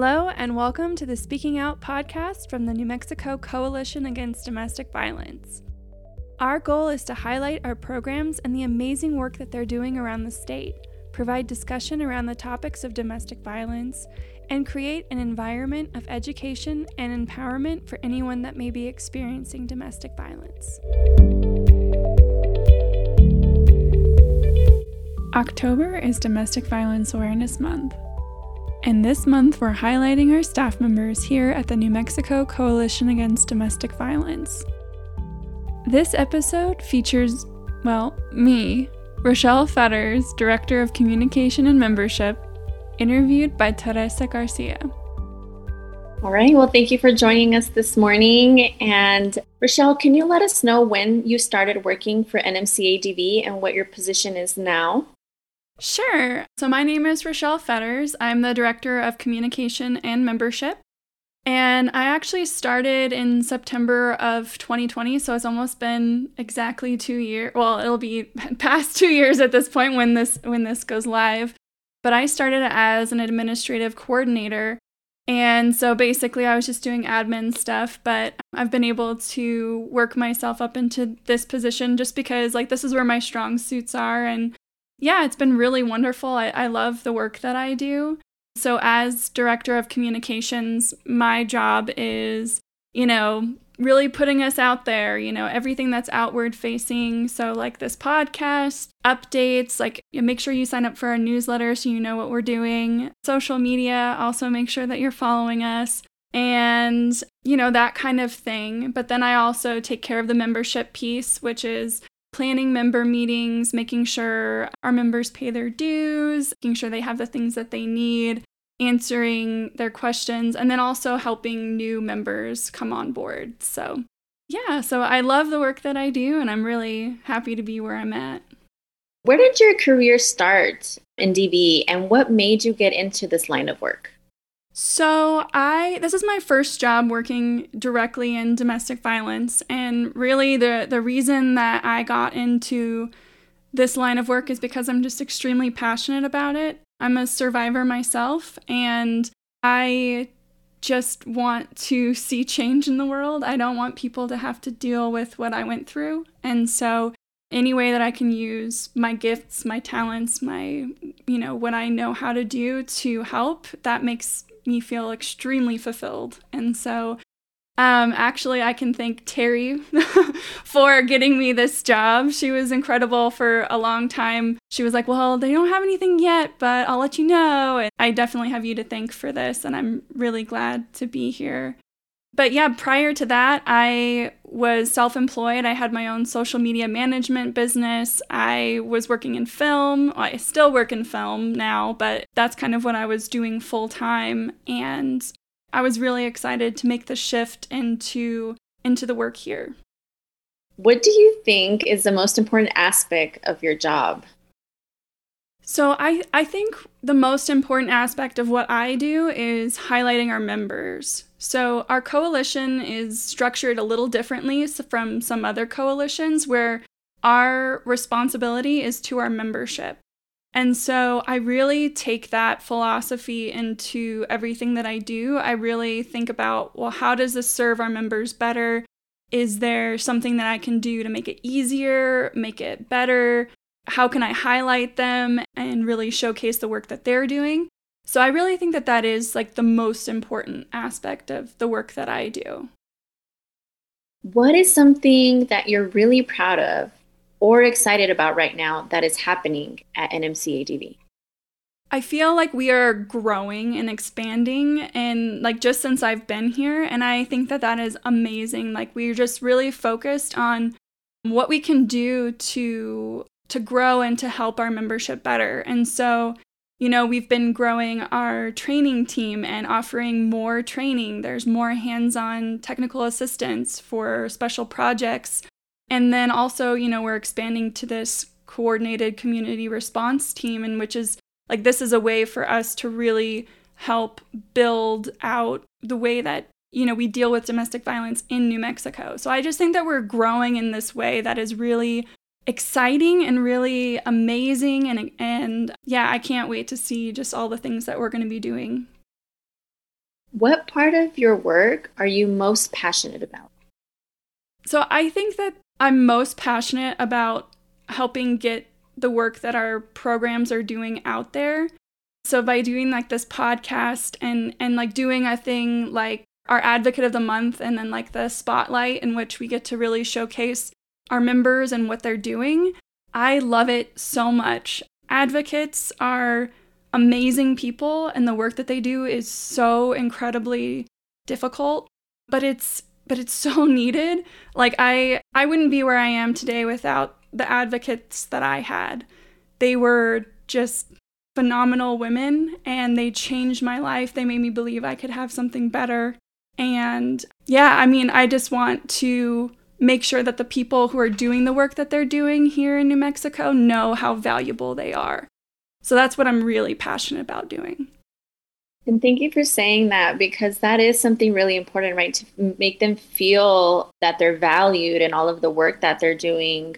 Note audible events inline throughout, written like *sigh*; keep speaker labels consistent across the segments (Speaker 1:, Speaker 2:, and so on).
Speaker 1: Hello, and welcome to the Speaking Out podcast from the New Mexico Coalition Against Domestic Violence. Our goal is to highlight our programs and the amazing work that they're doing around the state, provide discussion around the topics of domestic violence, and create an environment of education and empowerment for anyone that may be experiencing domestic violence. October is Domestic Violence Awareness Month. And this month, we're highlighting our staff members here at the New Mexico Coalition Against Domestic Violence. This episode features, well, me, Rochelle Fetters, Director of Communication and Membership, interviewed by Teresa Garcia.
Speaker 2: All right. Well, thank you for joining us this morning. And Rochelle, can you let us know when you started working for NMCADV and what your position is now?
Speaker 1: Sure. So, my name is Rochelle Fetters. I'm the Director of Communication and Membership. And I actually started in September of 2020, so it's almost been exactly two years. Well, it'll be *laughs* past two years at this point when this when this goes live. But I started as an administrative coordinator, and so basically I was just doing admin stuff. But I've been able to work myself up into this position just because like this is where my strong suits are, and yeah, it's been really wonderful. I, I love the work that I do. So, as director of communications, my job is, you know, really putting us out there, you know, everything that's outward facing. So, like this podcast, updates, like make sure you sign up for our newsletter so you know what we're doing. Social media, also make sure that you're following us and, you know, that kind of thing. But then I also take care of the membership piece, which is planning member meetings, making sure our members pay their dues, making sure they have the things that they need, answering their questions, and then also helping new members come on board. So, yeah, so I love the work that I do, and I'm really happy to be where I'm at.
Speaker 2: Where did your career start in DV, and what made you get into this line of work?
Speaker 1: So, I this is my first job working directly in domestic violence and really the the reason that I got into this line of work is because I'm just extremely passionate about it. I'm a survivor myself and I just want to see change in the world. I don't want people to have to deal with what I went through. And so any way that I can use my gifts, my talents, my you know, what I know how to do to help, that makes me feel extremely fulfilled. And so, um, actually, I can thank Terry *laughs* for getting me this job. She was incredible for a long time. She was like, Well, they don't have anything yet, but I'll let you know. And I definitely have you to thank for this. And I'm really glad to be here but yeah, prior to that, I was self employed. I had my own social media management business. I was working in film. I still work in film now, but that's kind of what I was doing full time. And I was really excited to make the shift into, into the work here.
Speaker 2: What do you think is the most important aspect of your job?
Speaker 1: So I, I think the most important aspect of what I do is highlighting our members. So our coalition is structured a little differently from some other coalitions where our responsibility is to our membership. And so I really take that philosophy into everything that I do. I really think about, well, how does this serve our members better? Is there something that I can do to make it easier, make it better? How can I highlight them and really showcase the work that they're doing. So I really think that that is like the most important aspect of the work that I do.
Speaker 2: What is something that you're really proud of or excited about right now that is happening at NMCADV?
Speaker 1: I feel like we are growing and expanding and like just since I've been here and I think that that is amazing. Like we're just really focused on what we can do to to grow and to help our membership better. And so, you know, we've been growing our training team and offering more training. There's more hands on technical assistance for special projects. And then also, you know, we're expanding to this coordinated community response team, and which is like this is a way for us to really help build out the way that you know we deal with domestic violence in New Mexico. So I just think that we're growing in this way that is really exciting and really amazing and and yeah, I can't wait to see just all the things that we're going to be doing.
Speaker 2: What part of your work are you most passionate about?
Speaker 1: So I think that I'm most passionate about helping get the work that our programs are doing out there. So by doing like this podcast and and like doing a thing like our advocate of the month and then like the spotlight in which we get to really showcase our members and what they're doing, I love it so much. Advocates are amazing people and the work that they do is so incredibly difficult, but it's but it's *laughs* so needed. Like I I wouldn't be where I am today without the advocates that I had. They were just phenomenal women and they changed my life. They made me believe I could have something better. And yeah, I mean, I just want to make sure that the people who are doing the work that they're doing here in New Mexico know how valuable they are. So that's what I'm really passionate about doing.
Speaker 2: And thank you for saying that because that is something really important, right? To make them feel that they're valued in all of the work that they're doing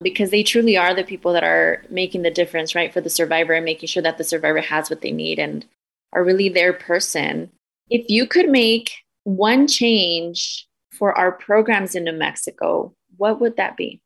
Speaker 2: because they truly are the people that are making the difference, right, for the survivor and making sure that the survivor has what they need and are really their person. If you could make one change for our programs in New Mexico, what would that be?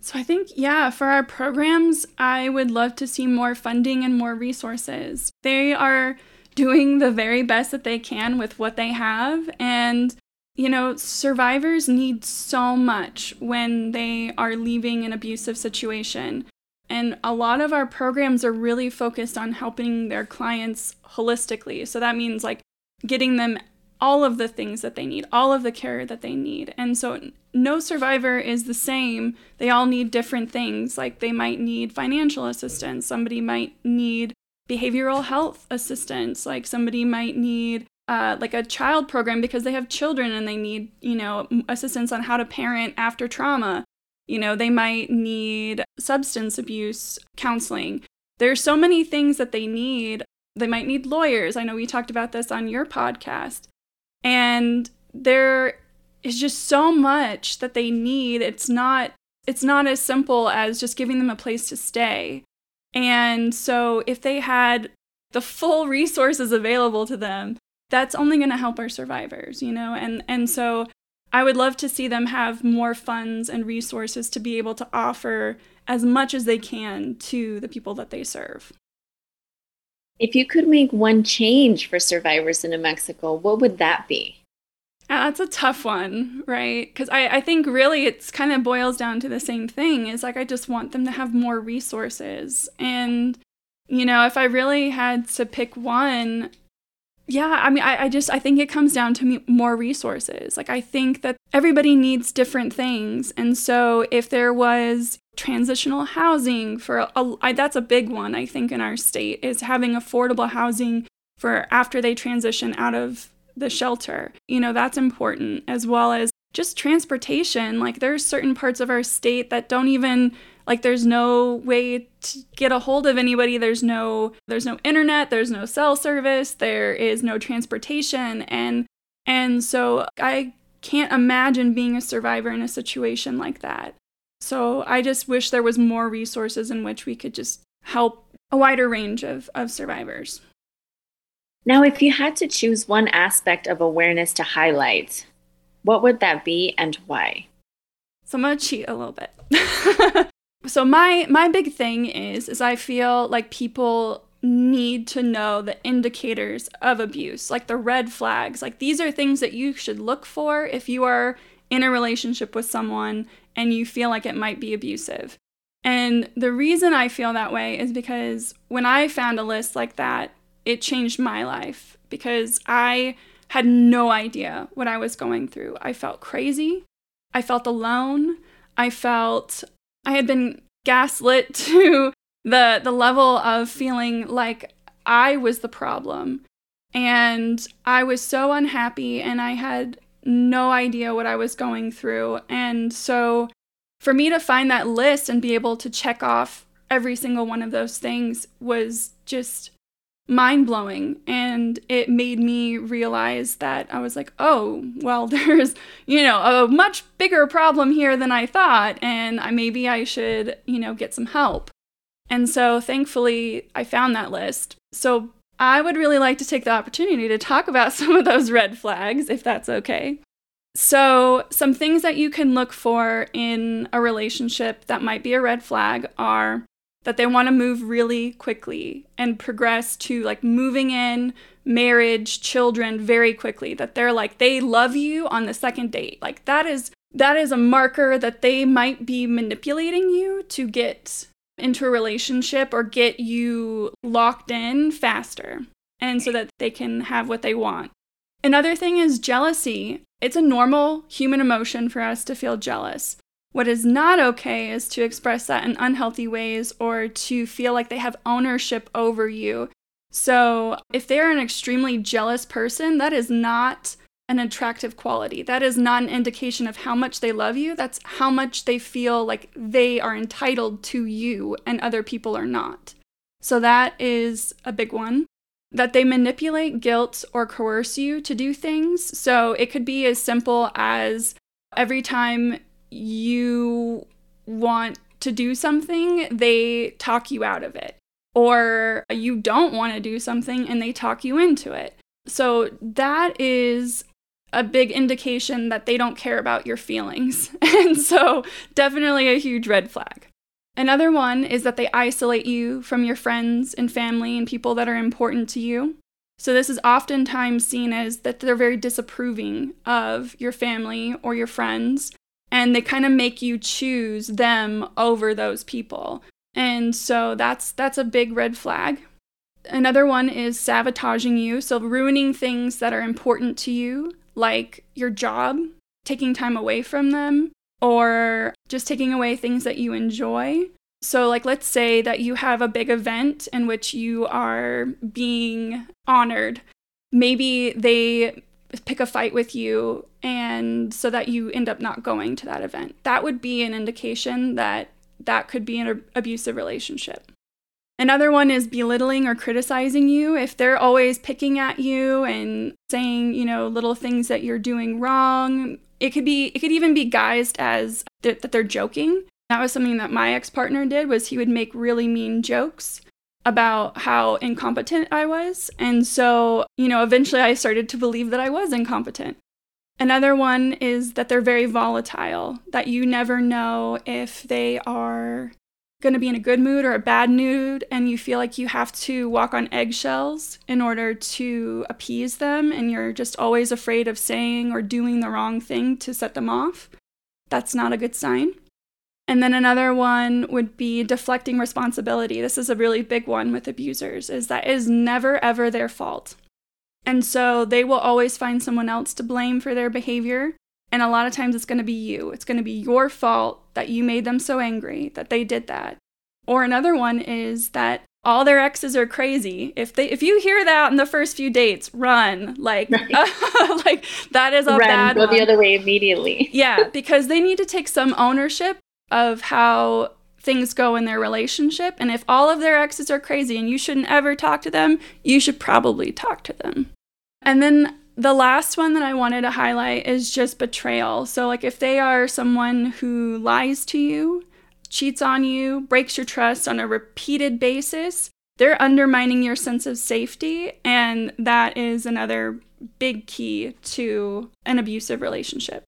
Speaker 1: So I think, yeah, for our programs, I would love to see more funding and more resources. They are doing the very best that they can with what they have. And you know, survivors need so much when they are leaving an abusive situation. And a lot of our programs are really focused on helping their clients holistically. So that means like getting them all of the things that they need, all of the care that they need. And so no survivor is the same. They all need different things. Like they might need financial assistance, somebody might need behavioral health assistance, like somebody might need uh, like a child program because they have children and they need, you know, assistance on how to parent after trauma. You know, they might need substance abuse counseling. There's so many things that they need. They might need lawyers. I know we talked about this on your podcast. And there is just so much that they need. It's not it's not as simple as just giving them a place to stay. And so if they had the full resources available to them, that's only going to help our survivors, you know? And and so I would love to see them have more funds and resources to be able to offer as much as they can to the people that they serve.
Speaker 2: If you could make one change for survivors in New Mexico, what would that be?
Speaker 1: Uh, that's a tough one, right? Because I, I think really it's kind of boils down to the same thing. Is like I just want them to have more resources. And, you know, if I really had to pick one, yeah, I mean, I, I just I think it comes down to me, more resources. Like I think that everybody needs different things, and so if there was transitional housing for a, a I, that's a big one I think in our state is having affordable housing for after they transition out of the shelter. You know, that's important as well as just transportation. Like there's certain parts of our state that don't even like there's no way to get a hold of anybody. There's no there's no internet. There's no cell service. There is no transportation. And and so i can't imagine being a survivor in a situation like that. So i just wish there was more resources in which we could just help a wider range of, of survivors.
Speaker 2: Now if you had to choose one aspect of awareness to highlight what would that be and why?
Speaker 1: So i'm going to cheat a little bit *laughs* so my my big thing is is I feel like people need to know the indicators of abuse, like the red flags. Like these are things that you should look for if you are in a relationship with someone and you feel like it might be abusive. And the reason I feel that way is because when I found a list like that, it changed my life because I had no idea what I was going through. I felt crazy. I felt alone. I felt I had been gaslit *laughs* to the the level of feeling like I was the problem. And I was so unhappy and I had no idea what I was going through. And so for me to find that list and be able to check off every single one of those things was just mind blowing. And it made me realize that I was like, oh, well, *laughs* there's, you know, a much bigger problem here than I thought. And I, maybe I should, you know, get some help. And so thankfully, I found that list. So I would really like to take the opportunity to talk about *laughs* some of those red flags, if that's okay. So, some things that you can look for in a relationship that might be a red flag are that they want to move really quickly and progress to like moving in, marriage, children very quickly. That they're like they love you on the second date. Like that is that is a marker that they might be manipulating you to get into a relationship or get you locked in faster and so that they can have what they want. Another thing is jealousy. It's a normal human emotion for us to feel jealous. What is not okay is to express that in unhealthy ways or to feel like they have ownership over you. So, if they're an extremely jealous person, that is not an attractive quality. That is not an indication of how much they love you. That's how much they feel like they are entitled to you and other people are not. So, that is a big one. That they manipulate, guilt, or coerce you to do things. So, it could be as simple as every time you want to do something, they talk you out of it. Or you don't want to do something and they talk you into it. So that is a big indication that they don't care about your feelings. *laughs* And so, definitely a huge red flag. Another one is that they isolate you from your friends and family and people that are important to you. So, this is oftentimes seen as that they're very disapproving of your family or your friends and they kind of make you choose them over those people. And so that's that's a big red flag. Another one is sabotaging you, so ruining things that are important to you, like your job, taking time away from them, or just taking away things that you enjoy. So, like, let's say that you have a big event in which you are being honored. Maybe they pick a fight with you and so that you end up not going to that event. That would be an indication that that could be an abusive relationship. Another one is belittling or criticizing you. If they're always picking at you and saying, you know, little things that you're doing wrong, it could be it could even be guised as th- that they're joking. That was something that my ex-partner did was he would make really mean jokes about how incompetent I was. And so, you know, eventually I started to believe that I was incompetent. Another one is that they're very volatile, that you never know if they are going to be in a good mood or a bad mood, and you feel like you have to walk on eggshells in order to appease them, and you're just always afraid of saying or doing the wrong thing to set them off. That's not a good sign. And then another one would be deflecting responsibility. This is a really big one with abusers is that is never ever their fault. And so they will always find someone else to blame for their behavior. And a lot of times it's going to be you. It's going to be your fault that you made them so angry that they did that. Or another one is that all their exes are crazy. If they if you hear that in the first few dates, run. Like right. uh, *laughs* like that is a
Speaker 2: run,
Speaker 1: bad
Speaker 2: go
Speaker 1: one.
Speaker 2: the other way immediately.
Speaker 1: yeah, because they need to take some ownership of how things go in their relationship. And if all of their exes are crazy and you shouldn't ever talk to them, you should probably talk to them. And then the last one that I wanted to highlight is just betrayal. So, like, if they are someone who lies to you, cheats on you, breaks your trust on a repeated basis, they're undermining your sense of safety. And that is another big key to an abusive relationship.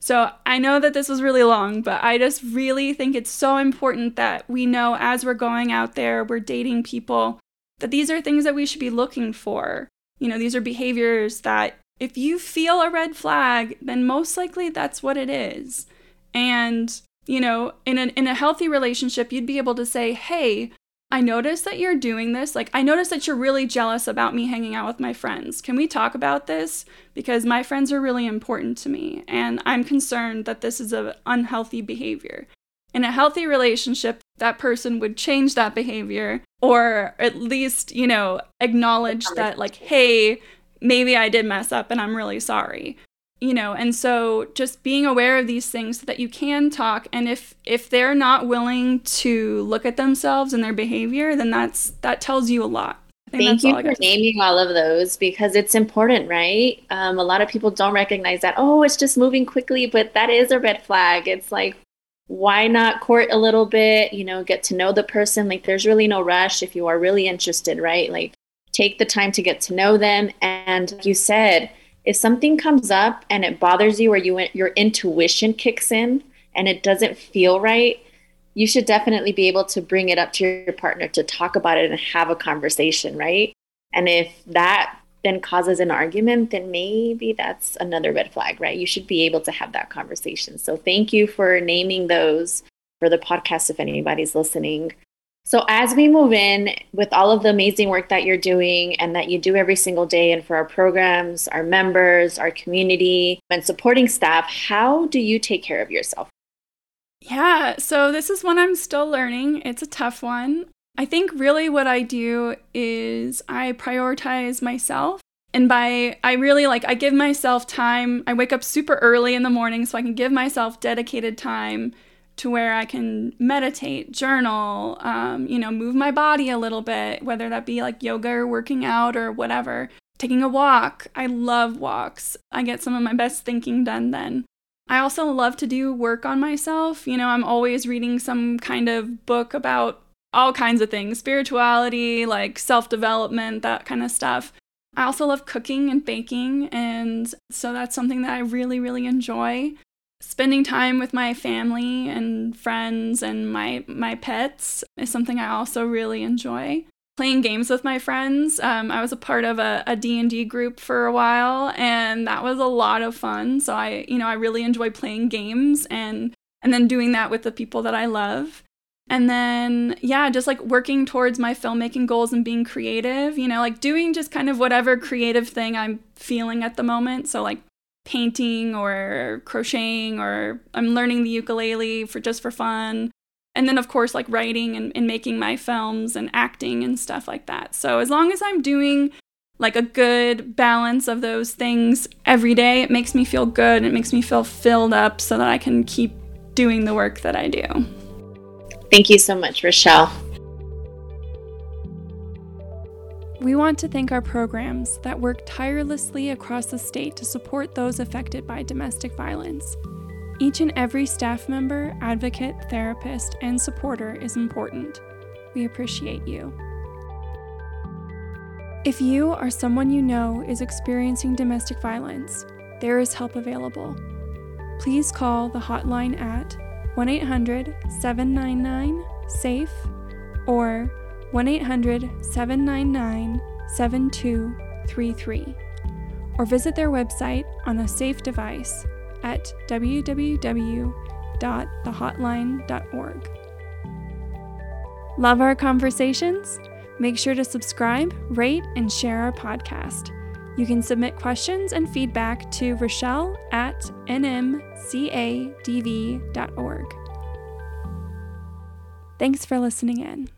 Speaker 1: So I know that this was really long, but I just really think it's so important that we know as we're going out there, we're dating people, that these are things that we should be looking for. You know, these are behaviors that if you feel a red flag, then most likely that's what it is. And, you know, in a, in a healthy relationship, you'd be able to say, hey, I noticed that you're doing this. Like, I noticed that you're really jealous about me hanging out with my friends. Can we talk about this? Because my friends are really important to me, and I'm concerned that this is an unhealthy behavior. In a healthy relationship, that person would change that behavior or at least, you know, acknowledge that, like, hey, maybe I did mess up and I'm really sorry you know and so just being aware of these things so that you can talk and if if they're not willing to look at themselves and their behavior then that's that tells you a lot
Speaker 2: Thank you for naming all of those because it's important, right? Um, a lot of people don't recognize that. Oh, it's just moving quickly, but that is a red flag. It's like, why not court a little bit? You know, get to know the person. Like, there's really no rush if you are really interested, right? Like, take the time to get to know them. And like you said, if something comes up and it bothers you or you your intuition kicks in and it doesn't feel right, you should definitely be able to bring it up to your partner to talk about it and have a conversation, right? And if that then causes an argument, then maybe that's another red flag, right? You should be able to have that conversation. So thank you for naming those for the podcast if anybody's listening. So, as we move in with all of the amazing work that you're doing and that you do every single day, and for our programs, our members, our community, and supporting staff, how do you take care of yourself?
Speaker 1: Yeah, so this is one I'm still learning. It's a tough one. I think really what I do is I prioritize myself. And by I really like I give myself time. I wake up super early in the morning so I can give myself dedicated time to where I can meditate, journal, um, you know, move my body a little bit, whether that be like yoga or working out or whatever. Taking a walk. I love walks. I get some of my best thinking done then. I also love to do work on myself. You know, I'm always reading some kind of book about all kinds of things spirituality, like self development, that kind of stuff. I also love cooking and baking, and so that's something that I really, really enjoy. Spending time with my family and friends and my, my pets is something I also really enjoy playing games with my friends. Um, I was a part of a, a D&D group for a while and that was a lot of fun. So I, you know, I really enjoy playing games and and then doing that with the people that I love. And then yeah, just like working towards my filmmaking goals and being creative, you know, like doing just kind of whatever creative thing I'm feeling at the moment. So like painting or crocheting or I'm learning the ukulele for just for fun. And then of course like writing and, and making my films and acting and stuff like that. So as long as i'm doing like a good balance of those things every day it makes me feel good. It makes me feel filled up so that i can keep doing the work that i do.
Speaker 2: Thank you so much rochelle
Speaker 1: we want to thank our programs that work tirelessly across the state to support those affected by domestic violence each and every staff member, advocate, therapist, and supporter is important. We appreciate you. If you or someone you know is experiencing domestic violence, there is help available. Please call the hotline at 1 800 799 SAFE or 1 800 799 7233 or visit their website on a safe device at www.thehotline.org. Love our conversations? Make sure to subscribe, rate, and share our podcast. You can submit questions and feedback to Rochelle at nmcadv.org. Thanks for listening in.